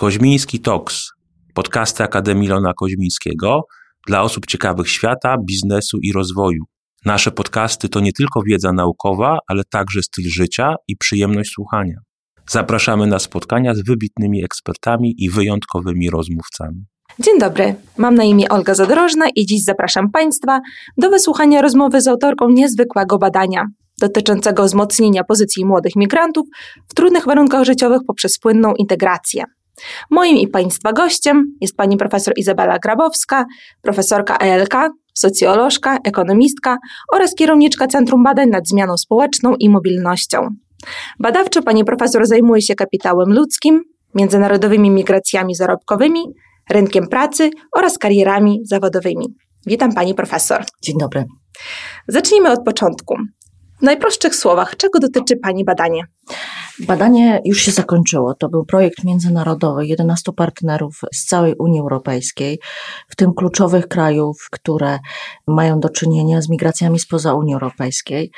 Koźmiński Talks, podcasty Akademii Lona Koźmińskiego dla osób ciekawych świata, biznesu i rozwoju. Nasze podcasty to nie tylko wiedza naukowa, ale także styl życia i przyjemność słuchania. Zapraszamy na spotkania z wybitnymi ekspertami i wyjątkowymi rozmówcami. Dzień dobry, mam na imię Olga Zadrożna i dziś zapraszam Państwa do wysłuchania rozmowy z autorką niezwykłego badania dotyczącego wzmocnienia pozycji młodych migrantów w trudnych warunkach życiowych poprzez płynną integrację. Moim i Państwa gościem jest pani profesor Izabela Grabowska, profesorka ELK, socjolożka, ekonomistka oraz kierowniczka Centrum Badań nad Zmianą Społeczną i Mobilnością. Badawczo pani profesor zajmuje się kapitałem ludzkim, międzynarodowymi migracjami zarobkowymi, rynkiem pracy oraz karierami zawodowymi. Witam pani profesor. Dzień dobry. Zacznijmy od początku. W najprostszych słowach, czego dotyczy pani badanie? Badanie już się zakończyło. To był projekt międzynarodowy 11 partnerów z całej Unii Europejskiej, w tym kluczowych krajów, które mają do czynienia z migracjami spoza Unii Europejskiej.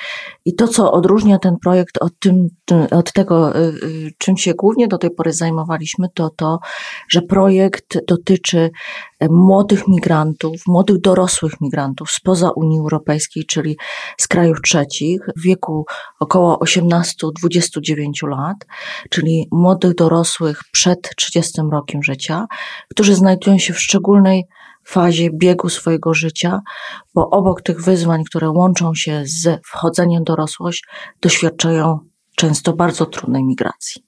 I to, co odróżnia ten projekt od, tym, od tego, y, y, czym się głównie do tej pory zajmowaliśmy, to to, że projekt dotyczy młodych migrantów, młodych dorosłych migrantów spoza Unii Europejskiej, czyli z krajów trzecich, w wieku około 18-29 lat, czyli młodych dorosłych przed 30 rokiem życia, którzy znajdują się w szczególnej fazie biegu swojego życia, bo obok tych wyzwań, które łączą się z wchodzeniem w dorosłość, doświadczają często bardzo trudnej migracji.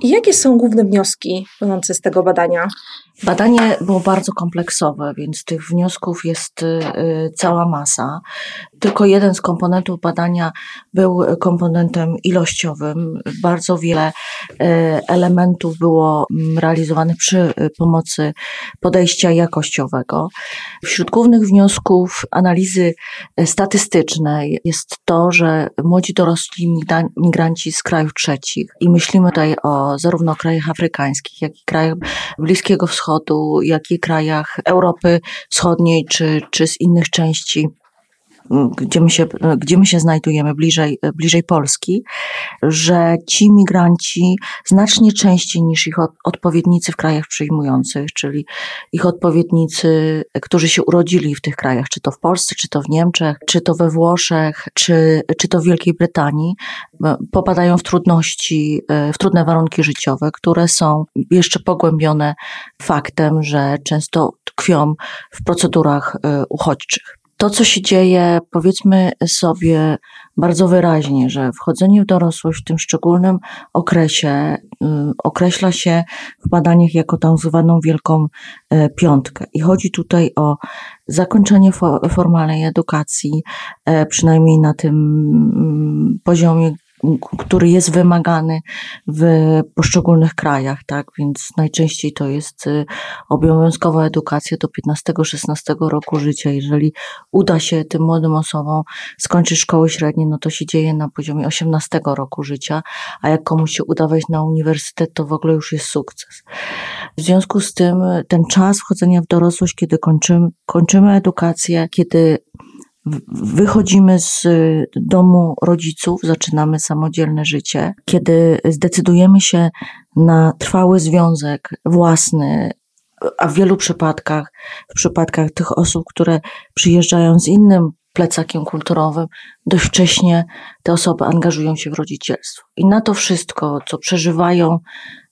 Jakie są główne wnioski płynące z tego badania? Badanie było bardzo kompleksowe, więc tych wniosków jest y, cała masa. Tylko jeden z komponentów badania był komponentem ilościowym. Bardzo wiele y, elementów było mm, realizowanych przy pomocy podejścia jakościowego. Wśród głównych wniosków analizy statystycznej jest to, że młodzi dorośli migranci z krajów trzecich, i myślimy tutaj o zarówno krajach afrykańskich, jak i krajach Bliskiego Wschodu, Wschodu, jak i krajach Europy Wschodniej czy, czy z innych części gdzie my, się, gdzie my się znajdujemy, bliżej, bliżej Polski, że ci migranci znacznie częściej niż ich odpowiednicy w krajach przyjmujących, czyli ich odpowiednicy, którzy się urodzili w tych krajach, czy to w Polsce, czy to w Niemczech, czy to we Włoszech, czy, czy to w Wielkiej Brytanii, popadają w trudności, w trudne warunki życiowe, które są jeszcze pogłębione faktem, że często tkwią w procedurach e, uchodźczych to, co się dzieje, powiedzmy sobie bardzo wyraźnie, że wchodzenie w dorosłość w tym szczególnym okresie y, określa się w badaniach jako tak zwaną wielką y, piątkę. I chodzi tutaj o zakończenie fo formalnej edukacji, y, przynajmniej na tym mm, poziomie, który jest wymagany w poszczególnych krajach, tak? Więc najczęściej to jest y, obowiązkowa edukacja do 15-16 roku życia. Jeżeli uda się tym młodym osobom skończyć szkoły średnie, no to się dzieje na poziomie 18 roku życia, a jak komuś się uda na uniwersytet, to w ogóle już jest sukces. W związku z tym ten czas wchodzenia w dorosłość, kiedy kończymy, kończymy edukację, kiedy Wychodzimy z domu rodziców, zaczynamy samodzielne życie. Kiedy zdecydujemy się na trwały związek własny, a w wielu przypadkach, w przypadkach tych osób, które przyjeżdżają z innym plecakiem kulturowym, dość wcześnie te osoby angażują się w rodzicielstwo. I na to wszystko, co przeżywają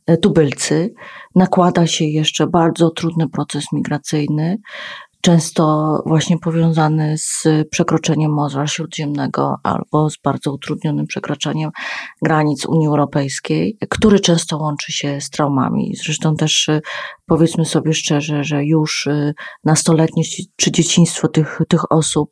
e, tubylcy, nakłada się jeszcze bardzo trudny proces migracyjny, często właśnie powiązany z przekroczeniem Morza Śródziemnego albo z bardzo utrudnionym przekraczaniem granic Unii Europejskiej, który często łączy się z traumami. Zresztą też y, powiedzmy sobie szczerze, że już y, nastoletnie czy dzieciństwo tych, tych osób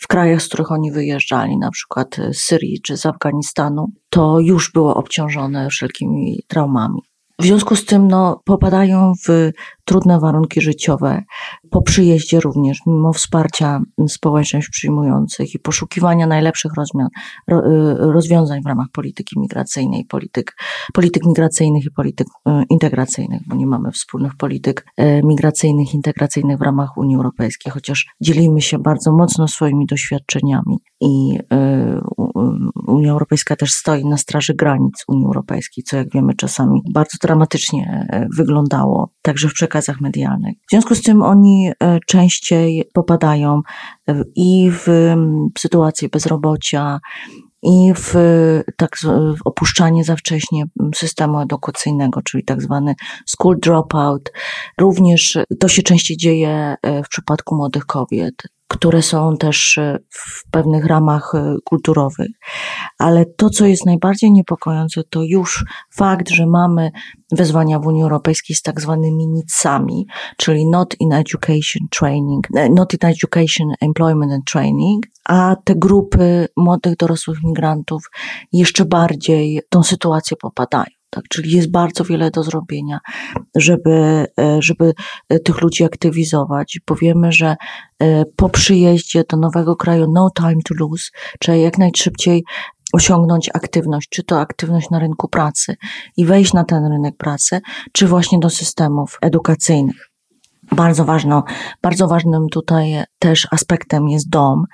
w krajach, z których oni wyjeżdżali, na przykład z Syrii czy z Afganistanu, to już było obciążone wszelkimi traumami. W związku z tym no, popadają w trudne warunki życiowe, po przyjeździe również, mimo wsparcia społeczeństw przyjmujących i poszukiwania najlepszych rozmian, y, rozwiązań w ramach polityki migracyjnej, polityk, polityk migracyjnych i polityk y, integracyjnych, bo nie mamy wspólnych polityk y, migracyjnych, integracyjnych w ramach Unii Europejskiej, chociaż dzielimy się bardzo mocno swoimi doświadczeniami i Unia Europejska też stoi na straży granic Unii Europejskiej, co jak wiemy czasami bardzo dramatycznie wyglądało, także w przekazach medialnych. W związku z tym oni e, częściej popadają i w sytuację bezrobocia, i w, tak, w opuszczanie za wcześnie systemu edukacyjnego, czyli tak zwany school dropout. Również to się częściej dzieje e, w przypadku młodych kobiet które są też e, w pewnych ramach e, kulturowych. Ale to, co jest najbardziej niepokojące, to już fakt, że mamy wezwania w Unii Europejskiej z tak zwanymi NICami, czyli Not in Education Training, e, Not in Education Employment and Training, a te grupy młodych dorosłych migrantów jeszcze bardziej tą sytuację popadają. Tak, czyli jest bardzo wiele do zrobienia, żeby, e, żeby e, tych ludzi aktywizować. Powiemy, że e, po przyjeździe do nowego kraju no time to lose, trzeba jak najszybciej osiągnąć aktywność, czy to aktywność na rynku pracy i wejść na ten rynek pracy, czy właśnie do systemów edukacyjnych. Bardzo, ważną, bardzo ważnym tutaj też aspektem jest dom.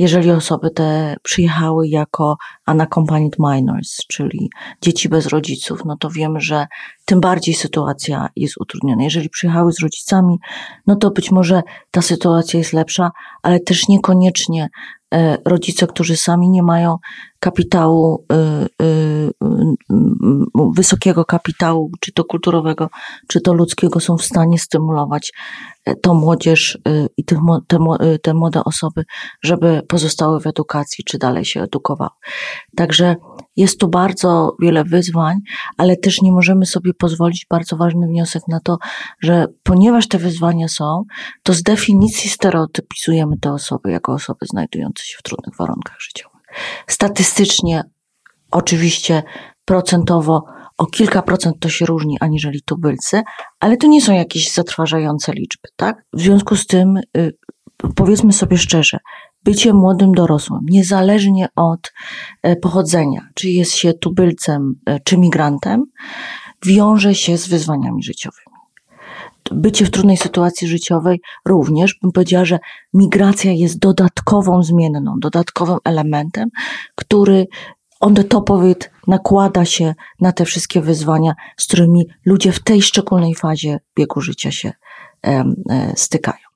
Jeżeli osoby te przyjechały jako unaccompanied minors, czyli dzieci bez rodziców, no to wiemy, że tym bardziej sytuacja jest utrudniona. Jeżeli przyjechały z rodzicami, no to być może ta sytuacja jest lepsza, ale też niekoniecznie e, rodzice, którzy sami nie mają kapitału, y, y, wysokiego kapitału, czy to kulturowego, czy to ludzkiego, są w stanie stymulować e, tą młodzież i te, te młode osoby, żeby pozostały w edukacji, czy dalej się edukowały. Także jest tu bardzo wiele wyzwań, ale też nie możemy sobie pozwolić, bardzo ważny wniosek na to, że ponieważ te wyzwania są, to z definicji stereotypizujemy te osoby jako osoby znajdujące się w trudnych warunkach życiowych. Statystycznie, oczywiście procentowo o kilka procent to się różni aniżeli tubylcy, ale to nie są jakieś zatrważające liczby, tak? W związku z tym, y, powiedzmy sobie szczerze, bycie młodym dorosłym, niezależnie od e, pochodzenia, czy jest się tubylcem, e, czy migrantem, wiąże się z wyzwaniami życiowymi bycie w trudnej sytuacji życiowej również, bym powiedziała, że migracja jest dodatkową zmienną, dodatkowym elementem, który on the top of it nakłada się na te wszystkie wyzwania, z którymi ludzie w tej szczególnej fazie biegu życia się e, stykają.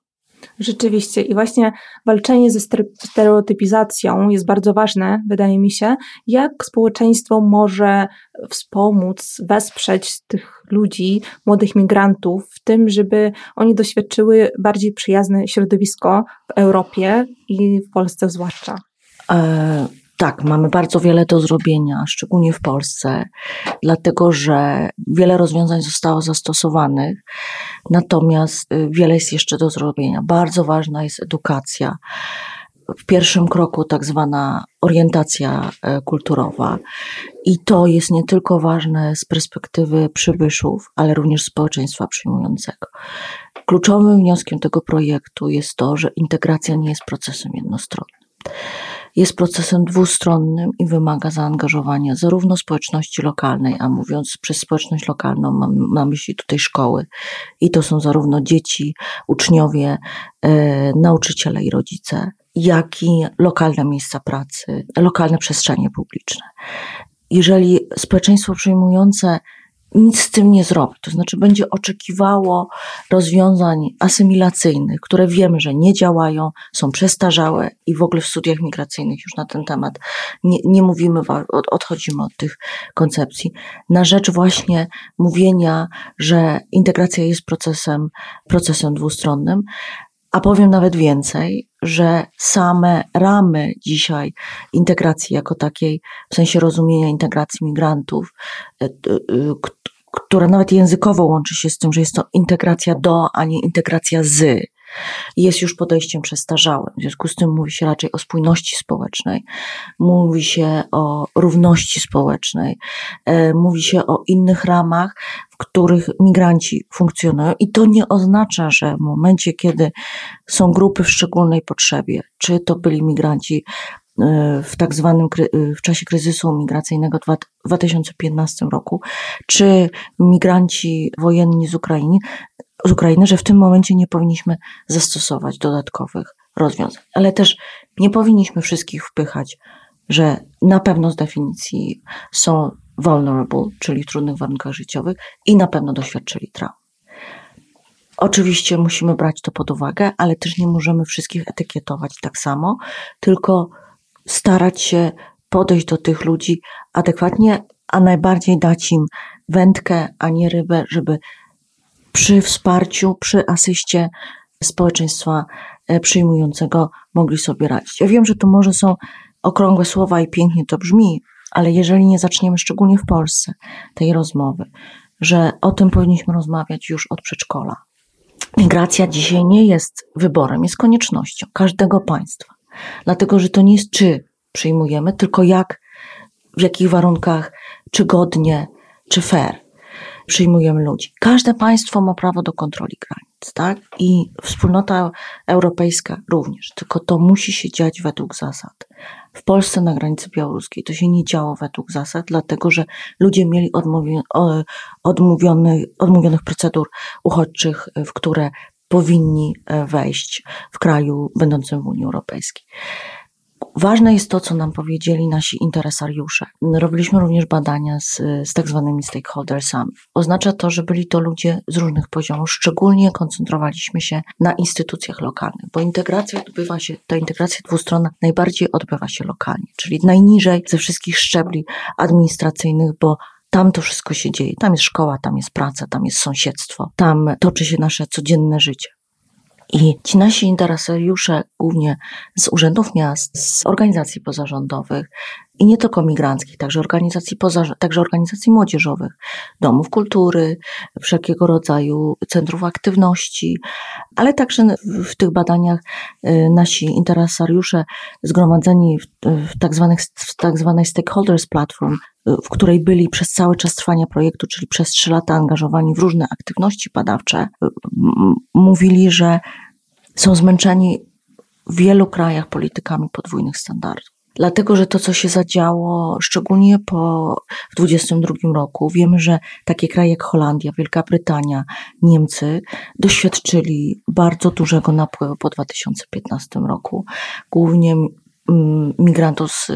Rzeczywiście. I właśnie walczenie ze stereotypizacją jest bardzo ważne, wydaje mi się. Jak społeczeństwo może wspomóc, wesprzeć tych ludzi, młodych migrantów w tym, żeby oni doświadczyły bardziej przyjazne środowisko w Europie i w Polsce zwłaszcza? E tak, mamy bardzo wiele do zrobienia, szczególnie w Polsce, dlatego że wiele rozwiązań zostało zastosowanych, natomiast y, wiele jest jeszcze do zrobienia. Bardzo ważna jest edukacja. W pierwszym kroku tak zwana orientacja e, kulturowa. I to jest nie tylko ważne z perspektywy przybyszów, ale również społeczeństwa przyjmującego. Kluczowym wnioskiem tego projektu jest to, że integracja nie jest procesem jednostronnym jest procesem dwustronnym i wymaga zaangażowania zarówno społeczności lokalnej, a mówiąc przez społeczność lokalną mam na myśli tutaj szkoły i to są zarówno dzieci, uczniowie, e, nauczyciele i rodzice, jak i lokalne miejsca pracy, lokalne przestrzenie publiczne. Jeżeli społeczeństwo przyjmujące nic z tym nie zrobi. To znaczy będzie oczekiwało rozwiązań asymilacyjnych, które wiemy, że nie działają, są przestarzałe i w ogóle w studiach migracyjnych już na ten temat nie, nie mówimy, odchodzimy od tych koncepcji, na rzecz właśnie mówienia, że integracja jest procesem, procesem dwustronnym. A powiem nawet więcej, że same ramy dzisiaj integracji jako takiej, w sensie rozumienia integracji migrantów, e, która nawet językowo łączy się z tym, że jest to integracja do, a nie integracja z. jest już podejściem przestarzałym. W związku z tym mówi się raczej o spójności społecznej, mówi się o równości społecznej, e, mówi się o innych ramach, w których migranci funkcjonują. I to nie oznacza, że w momencie, kiedy są grupy w szczególnej potrzebie, czy to byli migranci w tak zwanym w czasie kryzysu migracyjnego w 2015 roku, czy migranci wojenni z Ukrainy, z Ukrainy, że w tym momencie nie powinniśmy zastosować dodatkowych rozwiązań. Ale też nie powinniśmy wszystkich wpychać, że na pewno z definicji są vulnerable, czyli w trudnych warunkach życiowych i na pewno doświadczyli traum. Oczywiście musimy brać to pod uwagę, ale też nie możemy wszystkich etykietować tak samo, tylko starać się podejść do tych ludzi adekwatnie, a najbardziej dać im wędkę, a nie rybę, żeby przy wsparciu, przy asyście społeczeństwa e, przyjmującego mogli sobie radzić. Ja wiem, że to może są okrągłe słowa i pięknie to brzmi, ale jeżeli nie zaczniemy, szczególnie w Polsce, tej rozmowy, że o tym powinniśmy rozmawiać już od przedszkola. Migracja dzisiaj nie jest wyborem, jest koniecznością każdego państwa. Dlatego, że to nie jest czy przyjmujemy, tylko jak, w jakich warunkach, czy godnie, czy fair przyjmujemy ludzi. Każde państwo ma prawo do kontroli granic, tak? I wspólnota europejska również, tylko to musi się dziać według zasad. W Polsce na granicy białoruskiej to się nie działo według zasad, dlatego że ludzie mieli odmówi, odmówiony, odmówionych procedur uchodźczych, w które powinni e, wejść w kraju będącym w Unii Europejskiej. Ważne jest to, co nam powiedzieli nasi interesariusze. Robiliśmy również badania z, z tak zwanymi stakeholdersami. Oznacza to, że byli to ludzie z różnych poziomów. Szczególnie koncentrowaliśmy się na instytucjach lokalnych, bo integracja odbywa się, ta integracja dwustronna najbardziej odbywa się lokalnie, czyli najniżej ze wszystkich szczebli administracyjnych, bo tam to wszystko się dzieje. Tam jest szkoła, tam jest praca, tam jest sąsiedztwo, tam toczy się nasze codzienne życie. I ci nasi interesariusze, głównie z urzędów miast, z organizacji pozarządowych i nie tylko migranckich, także organizacji, poza, także organizacji młodzieżowych, domów kultury, wszelkiego rodzaju centrów aktywności, ale także w, tych badaniach y, nasi interesariusze zgromadzeni w, w, tak, zwanych, w tak zwanej stakeholders platform, w której byli przez cały czas trwania projektu, czyli przez trzy lata angażowani w różne aktywności badawcze, mówili, że są zmęczeni w wielu krajach politykami podwójnych standardów. Dlatego, że to, co się zadziało, szczególnie po w 2022 roku, wiemy, że takie kraje jak Holandia, Wielka Brytania, Niemcy doświadczyli bardzo dużego napływu po 2015 roku, głównie migrantów z,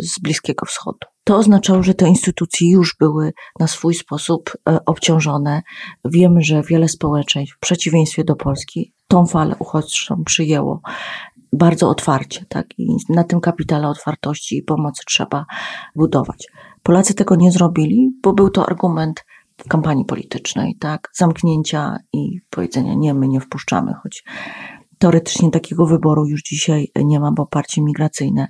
z Bliskiego Wschodu. To oznaczało, że te instytucje już były na swój sposób e, obciążone. Wiemy, że wiele społeczeństw, w przeciwieństwie do Polski, tą falę uchodźczą przyjęło bardzo otwarcie, tak? I na tym kapitale otwartości i pomocy trzeba budować. Polacy tego nie zrobili, bo był to argument kampanii politycznej, tak? Zamknięcia i powiedzenia nie, my nie wpuszczamy, choć teoretycznie takiego wyboru już dzisiaj nie ma, bo partie migracyjne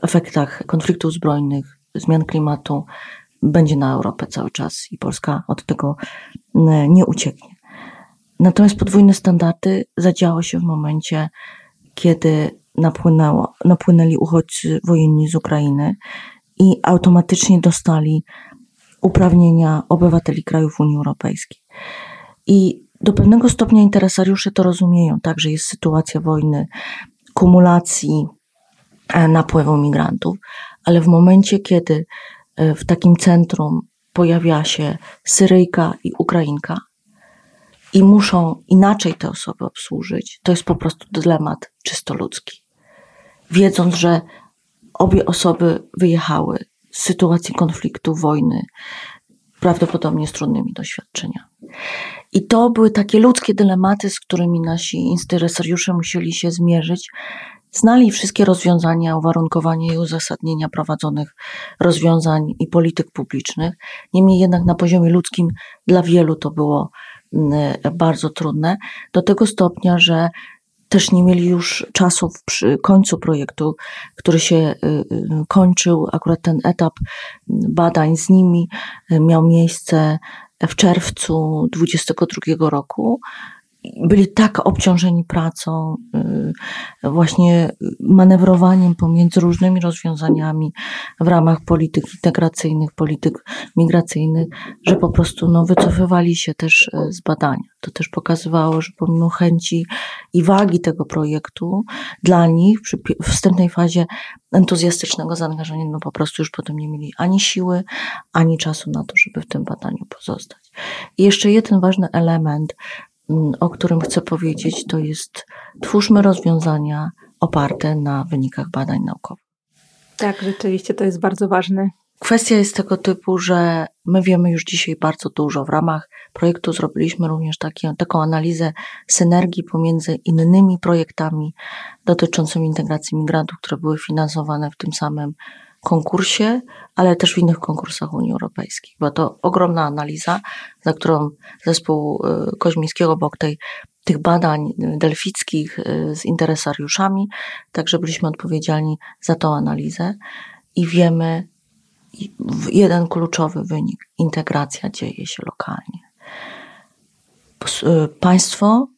w efektach konfliktów zbrojnych, zmian klimatu będzie na Europę cały czas i Polska od tego nie ucieknie. Natomiast podwójne standardy zadziało się w momencie, kiedy napłynęło, napłynęli uchodźcy wojenni z Ukrainy i automatycznie dostali uprawnienia obywateli krajów Unii Europejskiej. I do pewnego stopnia interesariusze to rozumieją, tak, że jest sytuacja wojny, kumulacji e, napływu migrantów, ale w momencie, kiedy e, w takim centrum pojawia się Syryjka i Ukrainka i muszą inaczej te osoby obsłużyć, to jest po prostu dylemat czysto ludzki. Wiedząc, że obie osoby wyjechały z sytuacji konfliktu, wojny, prawdopodobnie z trudnymi doświadczeniami. I to były takie ludzkie dylematy, z którymi nasi interesariusze musieli się zmierzyć. Znali wszystkie rozwiązania, uwarunkowania i uzasadnienia prowadzonych rozwiązań i polityk publicznych. Niemniej jednak na poziomie ludzkim dla wielu to było bardzo trudne, do tego stopnia, że też nie mieli już czasu przy końcu projektu, który się y, y, kończył. Akurat ten etap badań z nimi y, miał miejsce w czerwcu 2022 roku byli tak obciążeni pracą, y, właśnie manewrowaniem pomiędzy różnymi rozwiązaniami w ramach polityk integracyjnych, polityk migracyjnych, że po prostu no, wycofywali się też y, z badania. To też pokazywało, że pomimo chęci i wagi tego projektu, dla nich przy wstępnej fazie entuzjastycznego zaangażowania, no po prostu już potem nie mieli ani siły, ani czasu na to, żeby w tym badaniu pozostać. I jeszcze jeden ważny element, o którym chcę powiedzieć, to jest twórzmy rozwiązania oparte na wynikach badań naukowych. Tak, rzeczywiście to jest bardzo ważne. Kwestia jest tego typu, że my wiemy już dzisiaj bardzo dużo. W ramach projektu zrobiliśmy również takie, taką analizę synergii pomiędzy innymi projektami dotyczącymi integracji migrantów, które były finansowane w tym samym konkursie, ale też w innych konkursach Unii Europejskiej. Była to ogromna analiza, za którą zespół y, Koźmińskiego obok tej, tych badań delfickich y, z interesariuszami, także byliśmy odpowiedzialni za tą analizę i wiemy jeden kluczowy wynik. Integracja dzieje się lokalnie. Y, państwo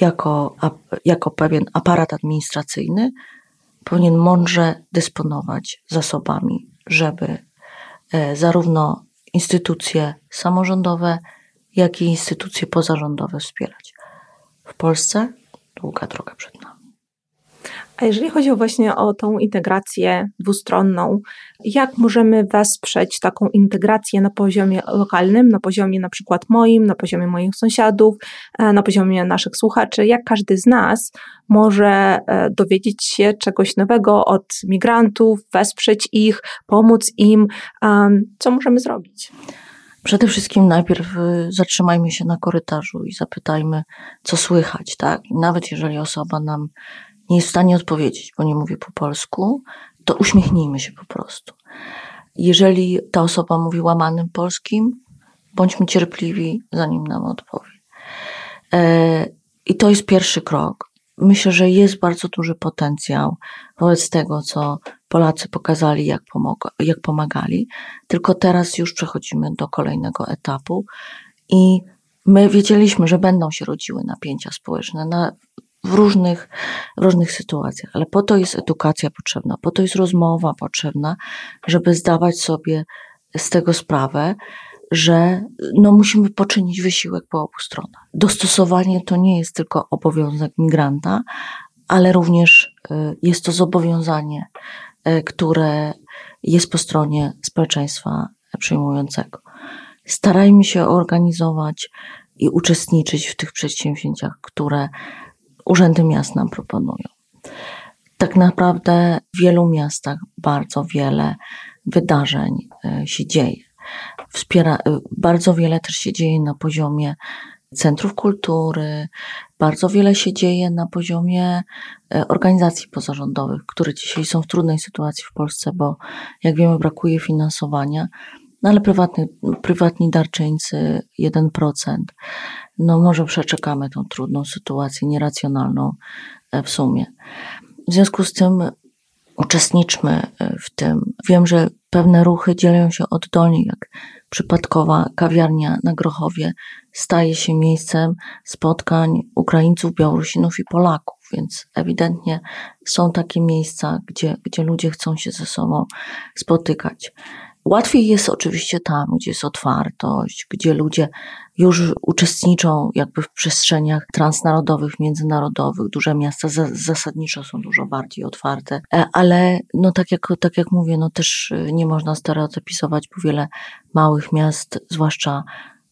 jako, jako pewien aparat administracyjny powinien mądrze dysponować zasobami, żeby e, zarówno instytucje samorządowe, jak i instytucje pozarządowe wspierać. W Polsce długa droga przed nami. A jeżeli chodzi właśnie o tą integrację dwustronną, jak możemy wesprzeć taką integrację na poziomie lokalnym, na poziomie na przykład moim, na poziomie moich sąsiadów, e, na poziomie naszych słuchaczy, jak każdy z nas może e, dowiedzieć się czegoś nowego od migrantów, wesprzeć ich, pomóc im, co możemy zrobić? Przede wszystkim najpierw y, zatrzymajmy się na korytarzu i zapytajmy, co słychać, tak? I nawet jeżeli osoba nam nie jest w stanie odpowiedzieć, bo nie mówi po polsku, to uśmiechnijmy się po prostu. Jeżeli ta osoba mówi łamanym polskim, bądźmy cierpliwi, zanim nam odpowie. E, I to jest pierwszy krok. Myślę, że jest bardzo duży potencjał wobec tego, co Polacy pokazali, jak, pomog- jak pomagali. Tylko teraz już przechodzimy do kolejnego etapu i my wiedzieliśmy, że będą się rodziły napięcia społeczne na w różnych, w różnych sytuacjach, ale po to jest edukacja potrzebna, po to jest rozmowa potrzebna, żeby zdawać sobie z tego sprawę, że no, musimy poczynić wysiłek po obu stronach. Dostosowanie to nie jest tylko obowiązek migranta, ale również y, jest to zobowiązanie, y, które jest po stronie społeczeństwa przyjmującego. Starajmy się organizować i uczestniczyć w tych przedsięwzięciach, które urzędy miast nam proponują. Tak naprawdę w wielu miastach bardzo wiele wydarzeń e, się dzieje. Wspiera, e, bardzo wiele też się dzieje na poziomie centrów kultury, bardzo wiele się dzieje na poziomie e, organizacji pozarządowych, które dzisiaj są w trudnej sytuacji w Polsce, bo jak wiemy, brakuje finansowania. No ale prywatni darczyńcy 1%. No może przeczekamy tą trudną sytuację, nieracjonalną e, w sumie. W związku z tym uczestniczmy e, w tym. Wiem, że pewne ruchy dzielą się oddolnie, jak przypadkowa kawiarnia na Grochowie staje się miejscem spotkań Ukraińców, Białorusinów i Polaków, więc ewidentnie są takie miejsca, gdzie, gdzie ludzie chcą się ze sobą spotykać. Łatwiej jest oczywiście tam, gdzie jest otwartość, gdzie ludzie już uczestniczą jakby w przestrzeniach transnarodowych, międzynarodowych. Duże miasta zasadniczo są dużo bardziej otwarte, e, ale no tak jak, tak jak mówię, no też e, nie można stereotypizować, bo wiele małych miast, zwłaszcza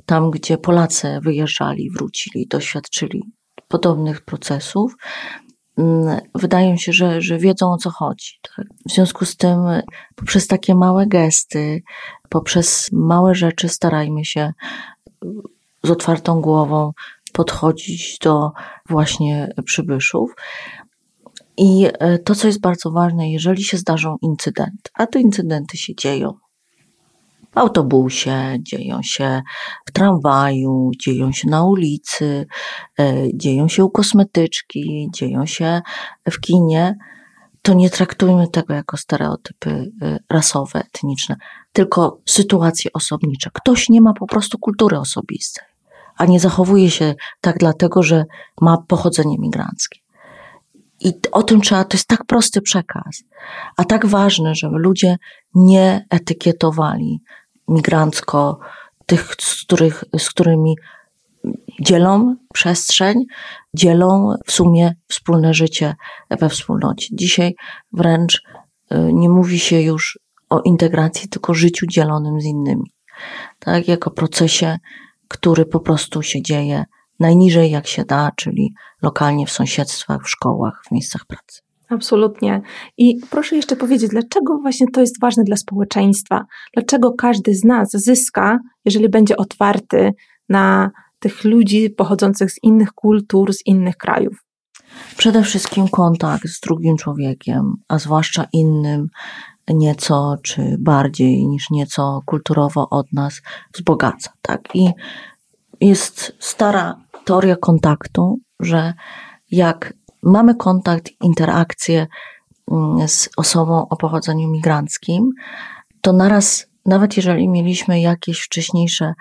tam, gdzie Polacy wyjeżdżali, wrócili, doświadczyli podobnych procesów, wydają się, że, że wiedzą o co chodzi. Tak? W związku z tym, poprzez takie małe gesty, poprzez małe rzeczy, starajmy się z otwartą głową podchodzić do właśnie przybyszów. I e, to, co jest bardzo ważne, jeżeli się zdarzą incydenty, a te incydenty się dzieją, w autobusie, dzieją się w tramwaju, dzieją się na ulicy, e, dzieją się u kosmetyczki, dzieją się w kinie, to nie traktujmy tego jako stereotypy e, rasowe, etniczne, tylko sytuacje osobnicze. Ktoś nie ma po prostu kultury osobistej a nie zachowuje się tak dlatego, że ma pochodzenie migranckie. I o tym trzeba, to jest tak prosty przekaz, a tak ważny, żeby ludzie nie etykietowali migrancko tych, z, których, z którymi dzielą przestrzeń, dzielą w sumie wspólne życie we wspólnocie. Dzisiaj wręcz y, nie mówi się już o integracji, tylko życiu dzielonym z innymi. Tak, jako procesie, który po prostu się dzieje najniżej jak się da, czyli lokalnie w sąsiedztwach, w szkołach, w miejscach pracy. Absolutnie. I proszę jeszcze powiedzieć, dlaczego właśnie to jest ważne dla społeczeństwa? Dlaczego każdy z nas zyska, jeżeli będzie otwarty na tych ludzi pochodzących z innych kultur, z innych krajów? Przede wszystkim kontakt z drugim człowiekiem, a zwłaszcza innym, nieco czy bardziej niż nieco kulturowo od nas wzbogaca. Tak? I jest stara teoria kontaktu, że jak mamy kontakt, interakcję mm, z osobą o pochodzeniu migranckim, to naraz, nawet jeżeli mieliśmy jakieś wcześniejsze,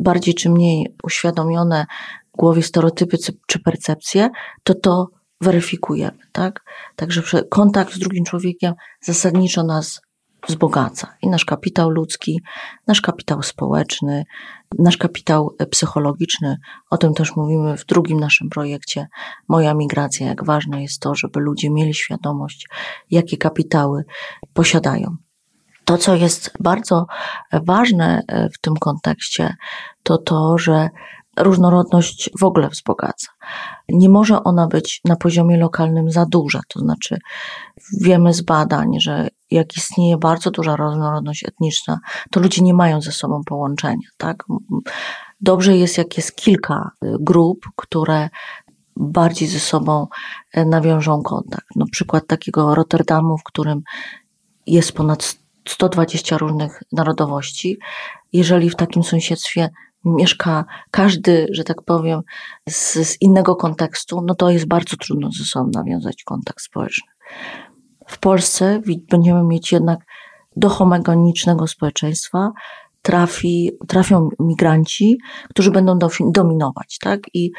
bardziej czy mniej uświadomione w głowie stereotypy czy percepcje, to to weryfikujemy, tak? Także kontakt z drugim człowiekiem zasadniczo nas wzbogaca. I nasz kapitał ludzki, nasz kapitał społeczny, nasz kapitał psychologiczny. O tym też mówimy w drugim naszym projekcie Moja migracja. Jak ważne jest to, żeby ludzie mieli świadomość, jakie kapitały posiadają. To, co jest bardzo ważne w tym kontekście, to to, że różnorodność w ogóle wzbogaca. Nie może ona być na poziomie lokalnym za duża, to znaczy wiemy z badań, że jak istnieje bardzo duża różnorodność etniczna, to ludzie nie mają ze sobą połączenia. Tak? Dobrze jest, jak jest kilka grup, które bardziej ze sobą e, nawiążą kontakt. No, przykład takiego Rotterdamu, w którym jest ponad 120 różnych narodowości. Jeżeli w takim sąsiedztwie mieszka każdy, że tak powiem, z, z innego kontekstu, no to jest bardzo trudno ze sobą nawiązać kontakt społeczny. W Polsce będziemy mieć jednak do homogenicznego społeczeństwa trafi, trafią migranci, którzy będą dominować, tak? I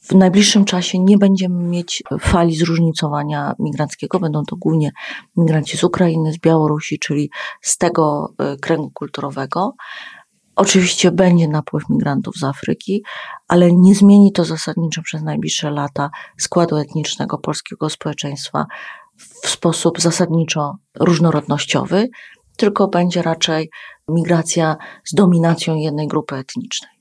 w najbliższym czasie nie będziemy mieć fali zróżnicowania migranckiego. Będą to głównie migranci z Ukrainy, z Białorusi, czyli z tego e, kręgu kulturowego. Oczywiście będzie napływ migrantów z Afryki, ale nie zmieni to zasadniczo przez najbliższe lata składu etnicznego polskiego społeczeństwa w sposób zasadniczo różnorodnościowy, tylko będzie raczej migracja z dominacją jednej grupy etnicznej.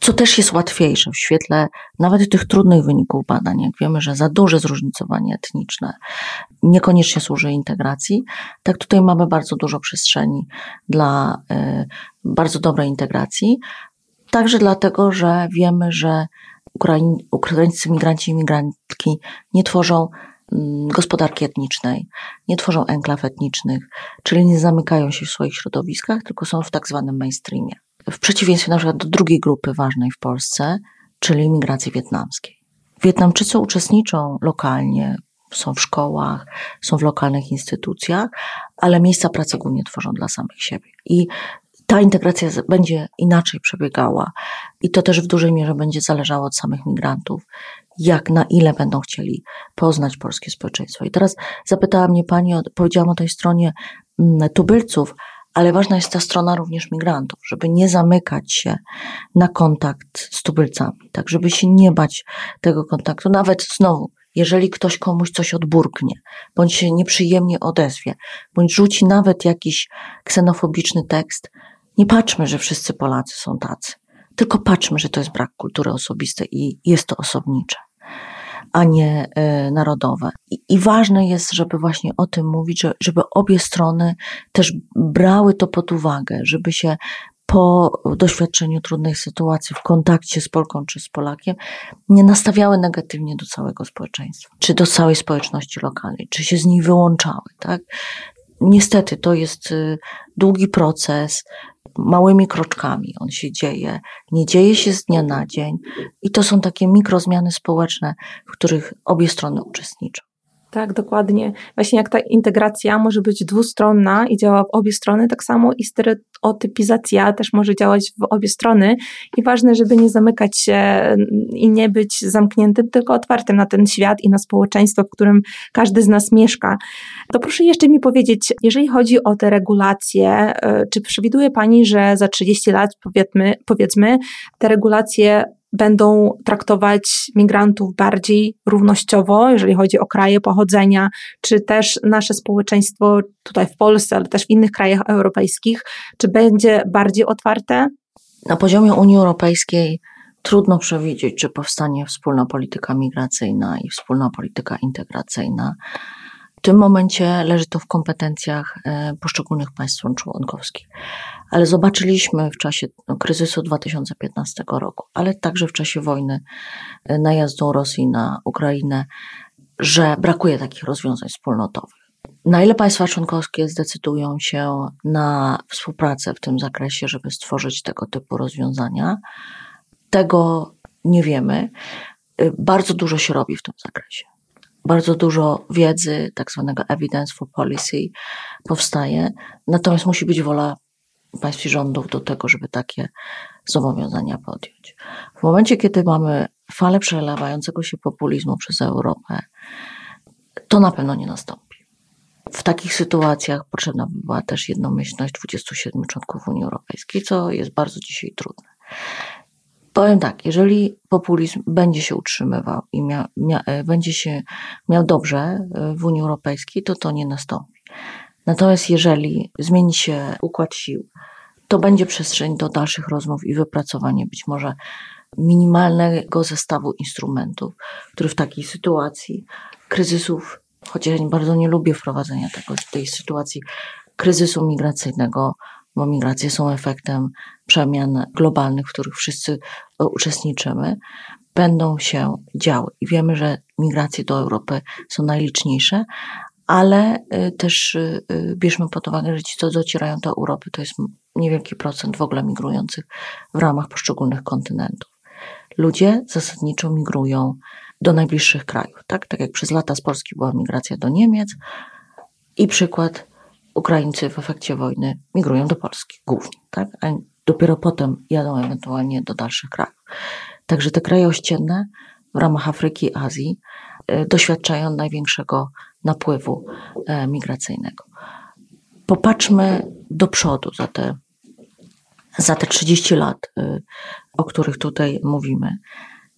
Co też jest łatwiejsze w świetle nawet tych trudnych wyników badań, jak wiemy, że za duże zróżnicowanie etniczne niekoniecznie służy integracji, tak tutaj mamy bardzo dużo przestrzeni dla y, bardzo dobrej integracji. Także dlatego, że wiemy, że ukraińscy migranci i migrantki nie tworzą mm, gospodarki etnicznej, nie tworzą enklaw etnicznych, czyli nie zamykają się w swoich środowiskach, tylko są w tak zwanym mainstreamie. W przeciwieństwie na przykład do drugiej grupy ważnej w Polsce, czyli imigracji wietnamskiej. Wietnamczycy uczestniczą lokalnie, są w szkołach, są w lokalnych instytucjach, ale miejsca pracy głównie tworzą dla samych siebie. I ta integracja będzie inaczej przebiegała i to też w dużej mierze będzie zależało od samych migrantów, jak na ile będą chcieli poznać polskie społeczeństwo. I teraz zapytała mnie pani, powiedziałam o tej stronie mm, tubylców, ale ważna jest ta strona również migrantów, żeby nie zamykać się na kontakt z tubylcami, tak, żeby się nie bać tego kontaktu, nawet znowu, jeżeli ktoś komuś coś odburknie, bądź się nieprzyjemnie odezwie, bądź rzuci nawet jakiś ksenofobiczny tekst, nie patrzmy, że wszyscy Polacy są tacy, tylko patrzmy, że to jest brak kultury osobistej i jest to osobnicze a nie e, narodowe. I, I, ważne jest, żeby właśnie o tym mówić, że, żeby obie strony też brały to pod uwagę, żeby się po doświadczeniu trudnej sytuacji w kontakcie z Polką czy z Polakiem nie nastawiały negatywnie do całego społeczeństwa, czy do całej społeczności lokalnej, czy się z niej wyłączały. Tak? Niestety to jest y, długi proces, małymi kroczkami on się dzieje, nie dzieje się z dnia na dzień i to są takie mikrozmiany społeczne, w których obie strony uczestniczą. Tak, dokładnie. Właśnie jak ta integracja może być dwustronna i działa w obie strony, tak samo i stereotypizacja też może działać w obie strony. I ważne, żeby nie zamykać się i nie być zamkniętym, tylko otwartym na ten świat i na społeczeństwo, w którym każdy z nas mieszka. To proszę jeszcze mi powiedzieć, jeżeli chodzi o te regulacje, e, czy przewiduje Pani, że za 30 lat, powiedzmy, powiedzmy te regulacje będą traktować migrantów bardziej równościowo, jeżeli chodzi o kraje pochodzenia, czy też nasze społeczeństwo tutaj w Polsce, ale też w innych krajach europejskich, czy będzie bardziej otwarte? Na poziomie Unii Europejskiej trudno przewidzieć, czy powstanie wspólna polityka migracyjna i wspólna polityka integracyjna. W tym momencie leży to w kompetencjach e, poszczególnych państw członkowskich. Ale zobaczyliśmy w czasie no, kryzysu 2015 roku, ale także w czasie wojny e, najazdu Rosji na Ukrainę, że brakuje takich rozwiązań wspólnotowych. Na ile państwa członkowskie zdecydują się na współpracę w tym zakresie, żeby stworzyć tego typu rozwiązania, tego nie wiemy. E, bardzo dużo się robi w tym zakresie bardzo dużo wiedzy, tak zwanego evidence for policy powstaje, natomiast musi być wola państw i rządów do tego, żeby takie zobowiązania podjąć. W momencie, kiedy mamy falę przelewającego się populizmu przez Europę, to na pewno nie nastąpi. W takich sytuacjach potrzebna by była też jednomyślność 27 członków Unii Europejskiej, co jest bardzo dzisiaj trudne. Powiem tak, jeżeli populizm będzie się utrzymywał i mia, mia, będzie się miał dobrze w Unii Europejskiej, to to nie nastąpi. Natomiast jeżeli zmieni się układ sił, to będzie przestrzeń do dalszych rozmów i wypracowanie być może minimalnego zestawu instrumentów, który w takiej sytuacji kryzysów, chociaż bardzo nie lubię wprowadzenia tego, tej sytuacji kryzysu migracyjnego, bo migracje są efektem przemian globalnych, w których wszyscy e, uczestniczymy, będą się działy. I wiemy, że migracje do Europy są najliczniejsze, ale e, też e, bierzmy pod uwagę, że ci, co docierają do Europy, to jest niewielki procent w ogóle migrujących w ramach poszczególnych kontynentów. Ludzie zasadniczo migrują do najbliższych krajów. Tak, tak jak przez lata z Polski była migracja do Niemiec i przykład Ukraińcy w efekcie wojny migrują do Polski głównie, tak? a dopiero potem jadą ewentualnie do dalszych krajów. Także te kraje ościenne w ramach Afryki Azji doświadczają największego napływu e, migracyjnego. Popatrzmy do przodu za te, za te 30 lat, e, o których tutaj mówimy.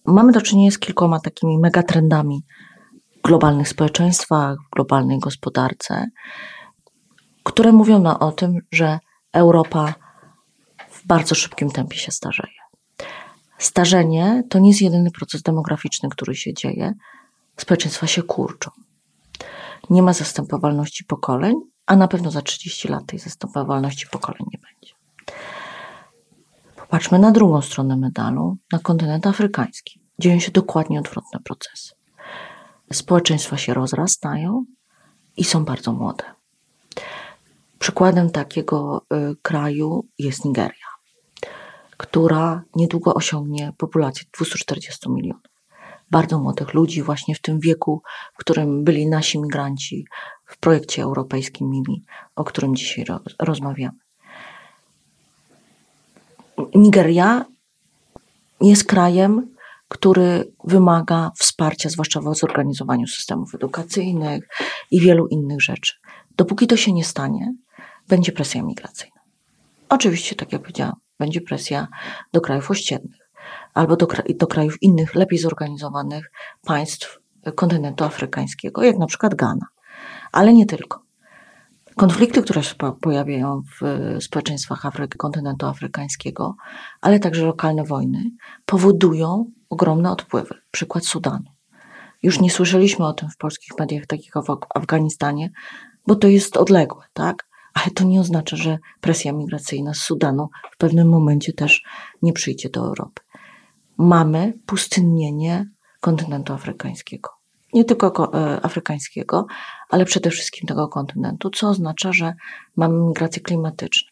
Mamy do czynienia z kilkoma takimi megatrendami w globalnych społeczeństwach, w globalnej gospodarce, które mówią nam o tym, że Europa w bardzo szybkim tempie się starzeje. Starzenie to nie jest jedyny proces demograficzny, który się dzieje. Społeczeństwa się kurczą. Nie ma zastępowalności pokoleń, a na pewno za 30 lat tej zastępowalności pokoleń nie będzie. Popatrzmy na drugą stronę medalu, na kontynent afrykański. Dzieją się dokładnie odwrotne procesy. Społeczeństwa się rozrastają i są bardzo młode. Przykładem takiego y, kraju jest Nigeria, która niedługo osiągnie populację 240 milionów. Bardzo młodych ludzi, właśnie w tym wieku, w którym byli nasi migranci w projekcie europejskim MIMI, o którym dzisiaj rozmawiamy. Nigeria jest krajem, który wymaga wsparcia, zwłaszcza w zorganizowaniu systemów edukacyjnych i wielu innych rzeczy. Dopóki to się nie stanie, będzie presja migracyjna. Oczywiście, tak jak powiedziałam, będzie presja do krajów ościennych albo do, do krajów innych, lepiej zorganizowanych państw kontynentu afrykańskiego, jak na przykład Ghana. Ale nie tylko. Konflikty, które się pojawiają w społeczeństwach Afryki, kontynentu afrykańskiego, ale także lokalne wojny, powodują ogromne odpływy. Przykład Sudanu. Już nie słyszeliśmy o tym w polskich mediach, takich jak w Afganistanie, bo to jest odległe, tak? ale to nie oznacza, że presja migracyjna z Sudanu w pewnym momencie też nie przyjdzie do Europy. Mamy pustynnienie kontynentu afrykańskiego. Nie tylko e, afrykańskiego, ale przede wszystkim tego kontynentu, co oznacza, że mamy migracje klimatyczne.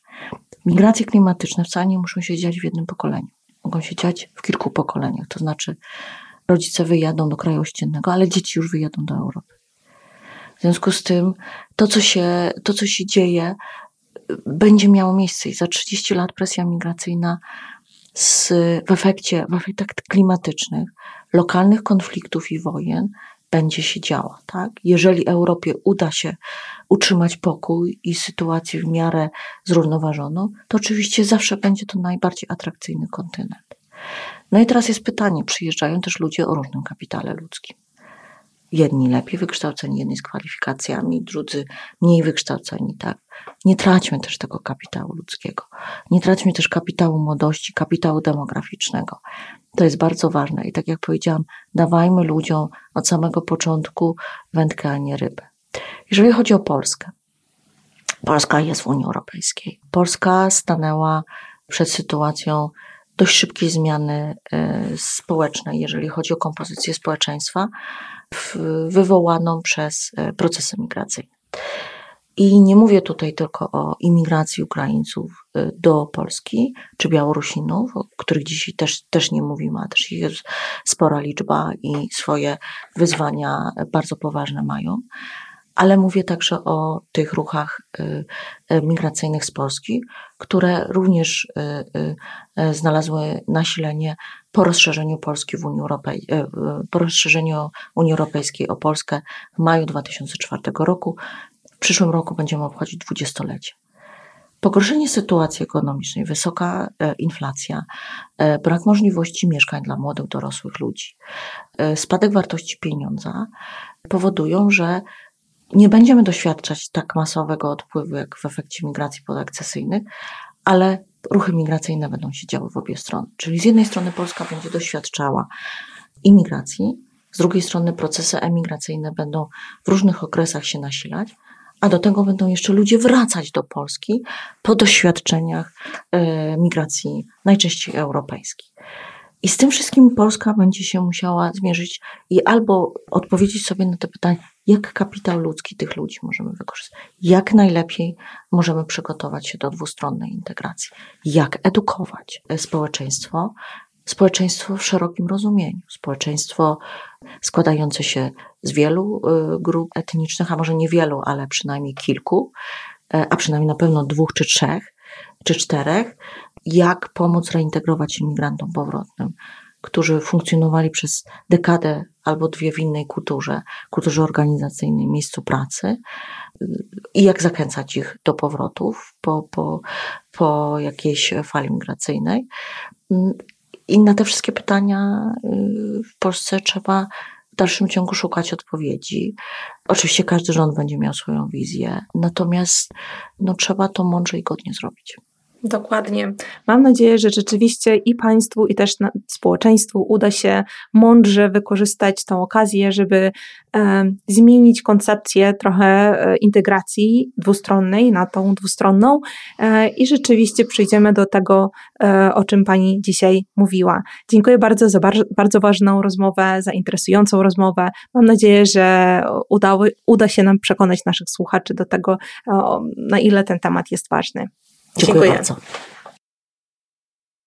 Migracje klimatyczne wcale nie muszą się dziać w jednym pokoleniu. Mogą się dziać w kilku pokoleniach. To znaczy, rodzice wyjadą do kraju ościennego, ale dzieci już wyjadą do Europy. W związku z tym to, co się, to, co się dzieje, będzie miało miejsce i za 30 lat presja migracyjna z, w, efekcie, w efektach klimatycznych, lokalnych konfliktów i wojen będzie się działa. Tak? Jeżeli Europie uda się utrzymać pokój i sytuację w miarę zrównoważoną, to oczywiście zawsze będzie to najbardziej atrakcyjny kontynent. No i teraz jest pytanie: przyjeżdżają też ludzie o różnym kapitale ludzkim. Jedni lepiej wykształceni, jedni z kwalifikacjami, drudzy mniej wykształceni, tak. Nie traćmy też tego kapitału ludzkiego. Nie traćmy też kapitału młodości, kapitału demograficznego. To jest bardzo ważne. I tak jak powiedziałam, dawajmy ludziom od samego początku wędkę, a nie rybę. Jeżeli chodzi o Polskę, Polska jest w Unii Europejskiej. Polska stanęła przed sytuacją dość szybkiej zmiany e, społecznej, jeżeli chodzi o kompozycję społeczeństwa, wywołaną przez e, procesy migracyjne. I nie mówię tutaj tylko o imigracji Ukraińców e, do Polski czy Białorusinów, o których dzisiaj też, też nie mówimy, a też ich jest spora liczba i swoje wyzwania bardzo poważne mają, ale mówię także o tych ruchach y, y, migracyjnych z Polski, które również y, znalazły nasilenie po rozszerzeniu Polski w Unii Europejskiej, po rozszerzeniu Unii Europejskiej o Polskę w maju 2004 roku. W przyszłym roku będziemy obchodzić dwudziestolecie. Pogorszenie sytuacji ekonomicznej, wysoka inflacja, brak możliwości mieszkań dla młodych, dorosłych ludzi, spadek wartości pieniądza powodują, że nie będziemy doświadczać tak masowego odpływu jak w efekcie migracji podakcesyjnych, ale ruchy migracyjne będą się działy w obie strony. Czyli z jednej strony Polska będzie doświadczała imigracji, z drugiej strony procesy emigracyjne będą w różnych okresach się nasilać, a do tego będą jeszcze ludzie wracać do Polski po doświadczeniach e, migracji najczęściej europejskiej. I z tym wszystkim Polska będzie się musiała zmierzyć i albo odpowiedzieć sobie na te pytania, jak kapitał ludzki tych ludzi możemy wykorzystać, jak najlepiej możemy przygotować się do dwustronnej integracji, jak edukować społeczeństwo, społeczeństwo w szerokim rozumieniu, społeczeństwo składające się z wielu y, grup etnicznych, a może niewielu, ale przynajmniej kilku, y, a przynajmniej na pewno dwóch czy trzech, czy czterech, jak pomóc reintegrować imigrantom powrotnym, którzy funkcjonowali przez dekadę albo dwie w innej kulturze, kulturze organizacyjnej, miejscu pracy i jak zachęcać ich do powrotów po, po, po jakiejś fali migracyjnej. I na te wszystkie pytania y, w Polsce trzeba w dalszym ciągu szukać odpowiedzi. Oczywiście każdy rząd będzie miał swoją wizję, natomiast no, trzeba to mądrze i godnie zrobić. Dokładnie. Mam nadzieję, że rzeczywiście i państwu, i też społeczeństwu uda się mądrze wykorzystać tą okazję, żeby e, zmienić koncepcję trochę e, integracji dwustronnej na tą dwustronną e, i rzeczywiście przyjdziemy do tego, e, o czym Pani dzisiaj mówiła. Dziękuję bardzo za bar bardzo ważną rozmowę, za interesującą rozmowę. Mam nadzieję, że udały, uda się nam przekonać naszych słuchaczy do tego, na ile ten temat jest ważny. Dziękuję, Dziękuję. bardzo.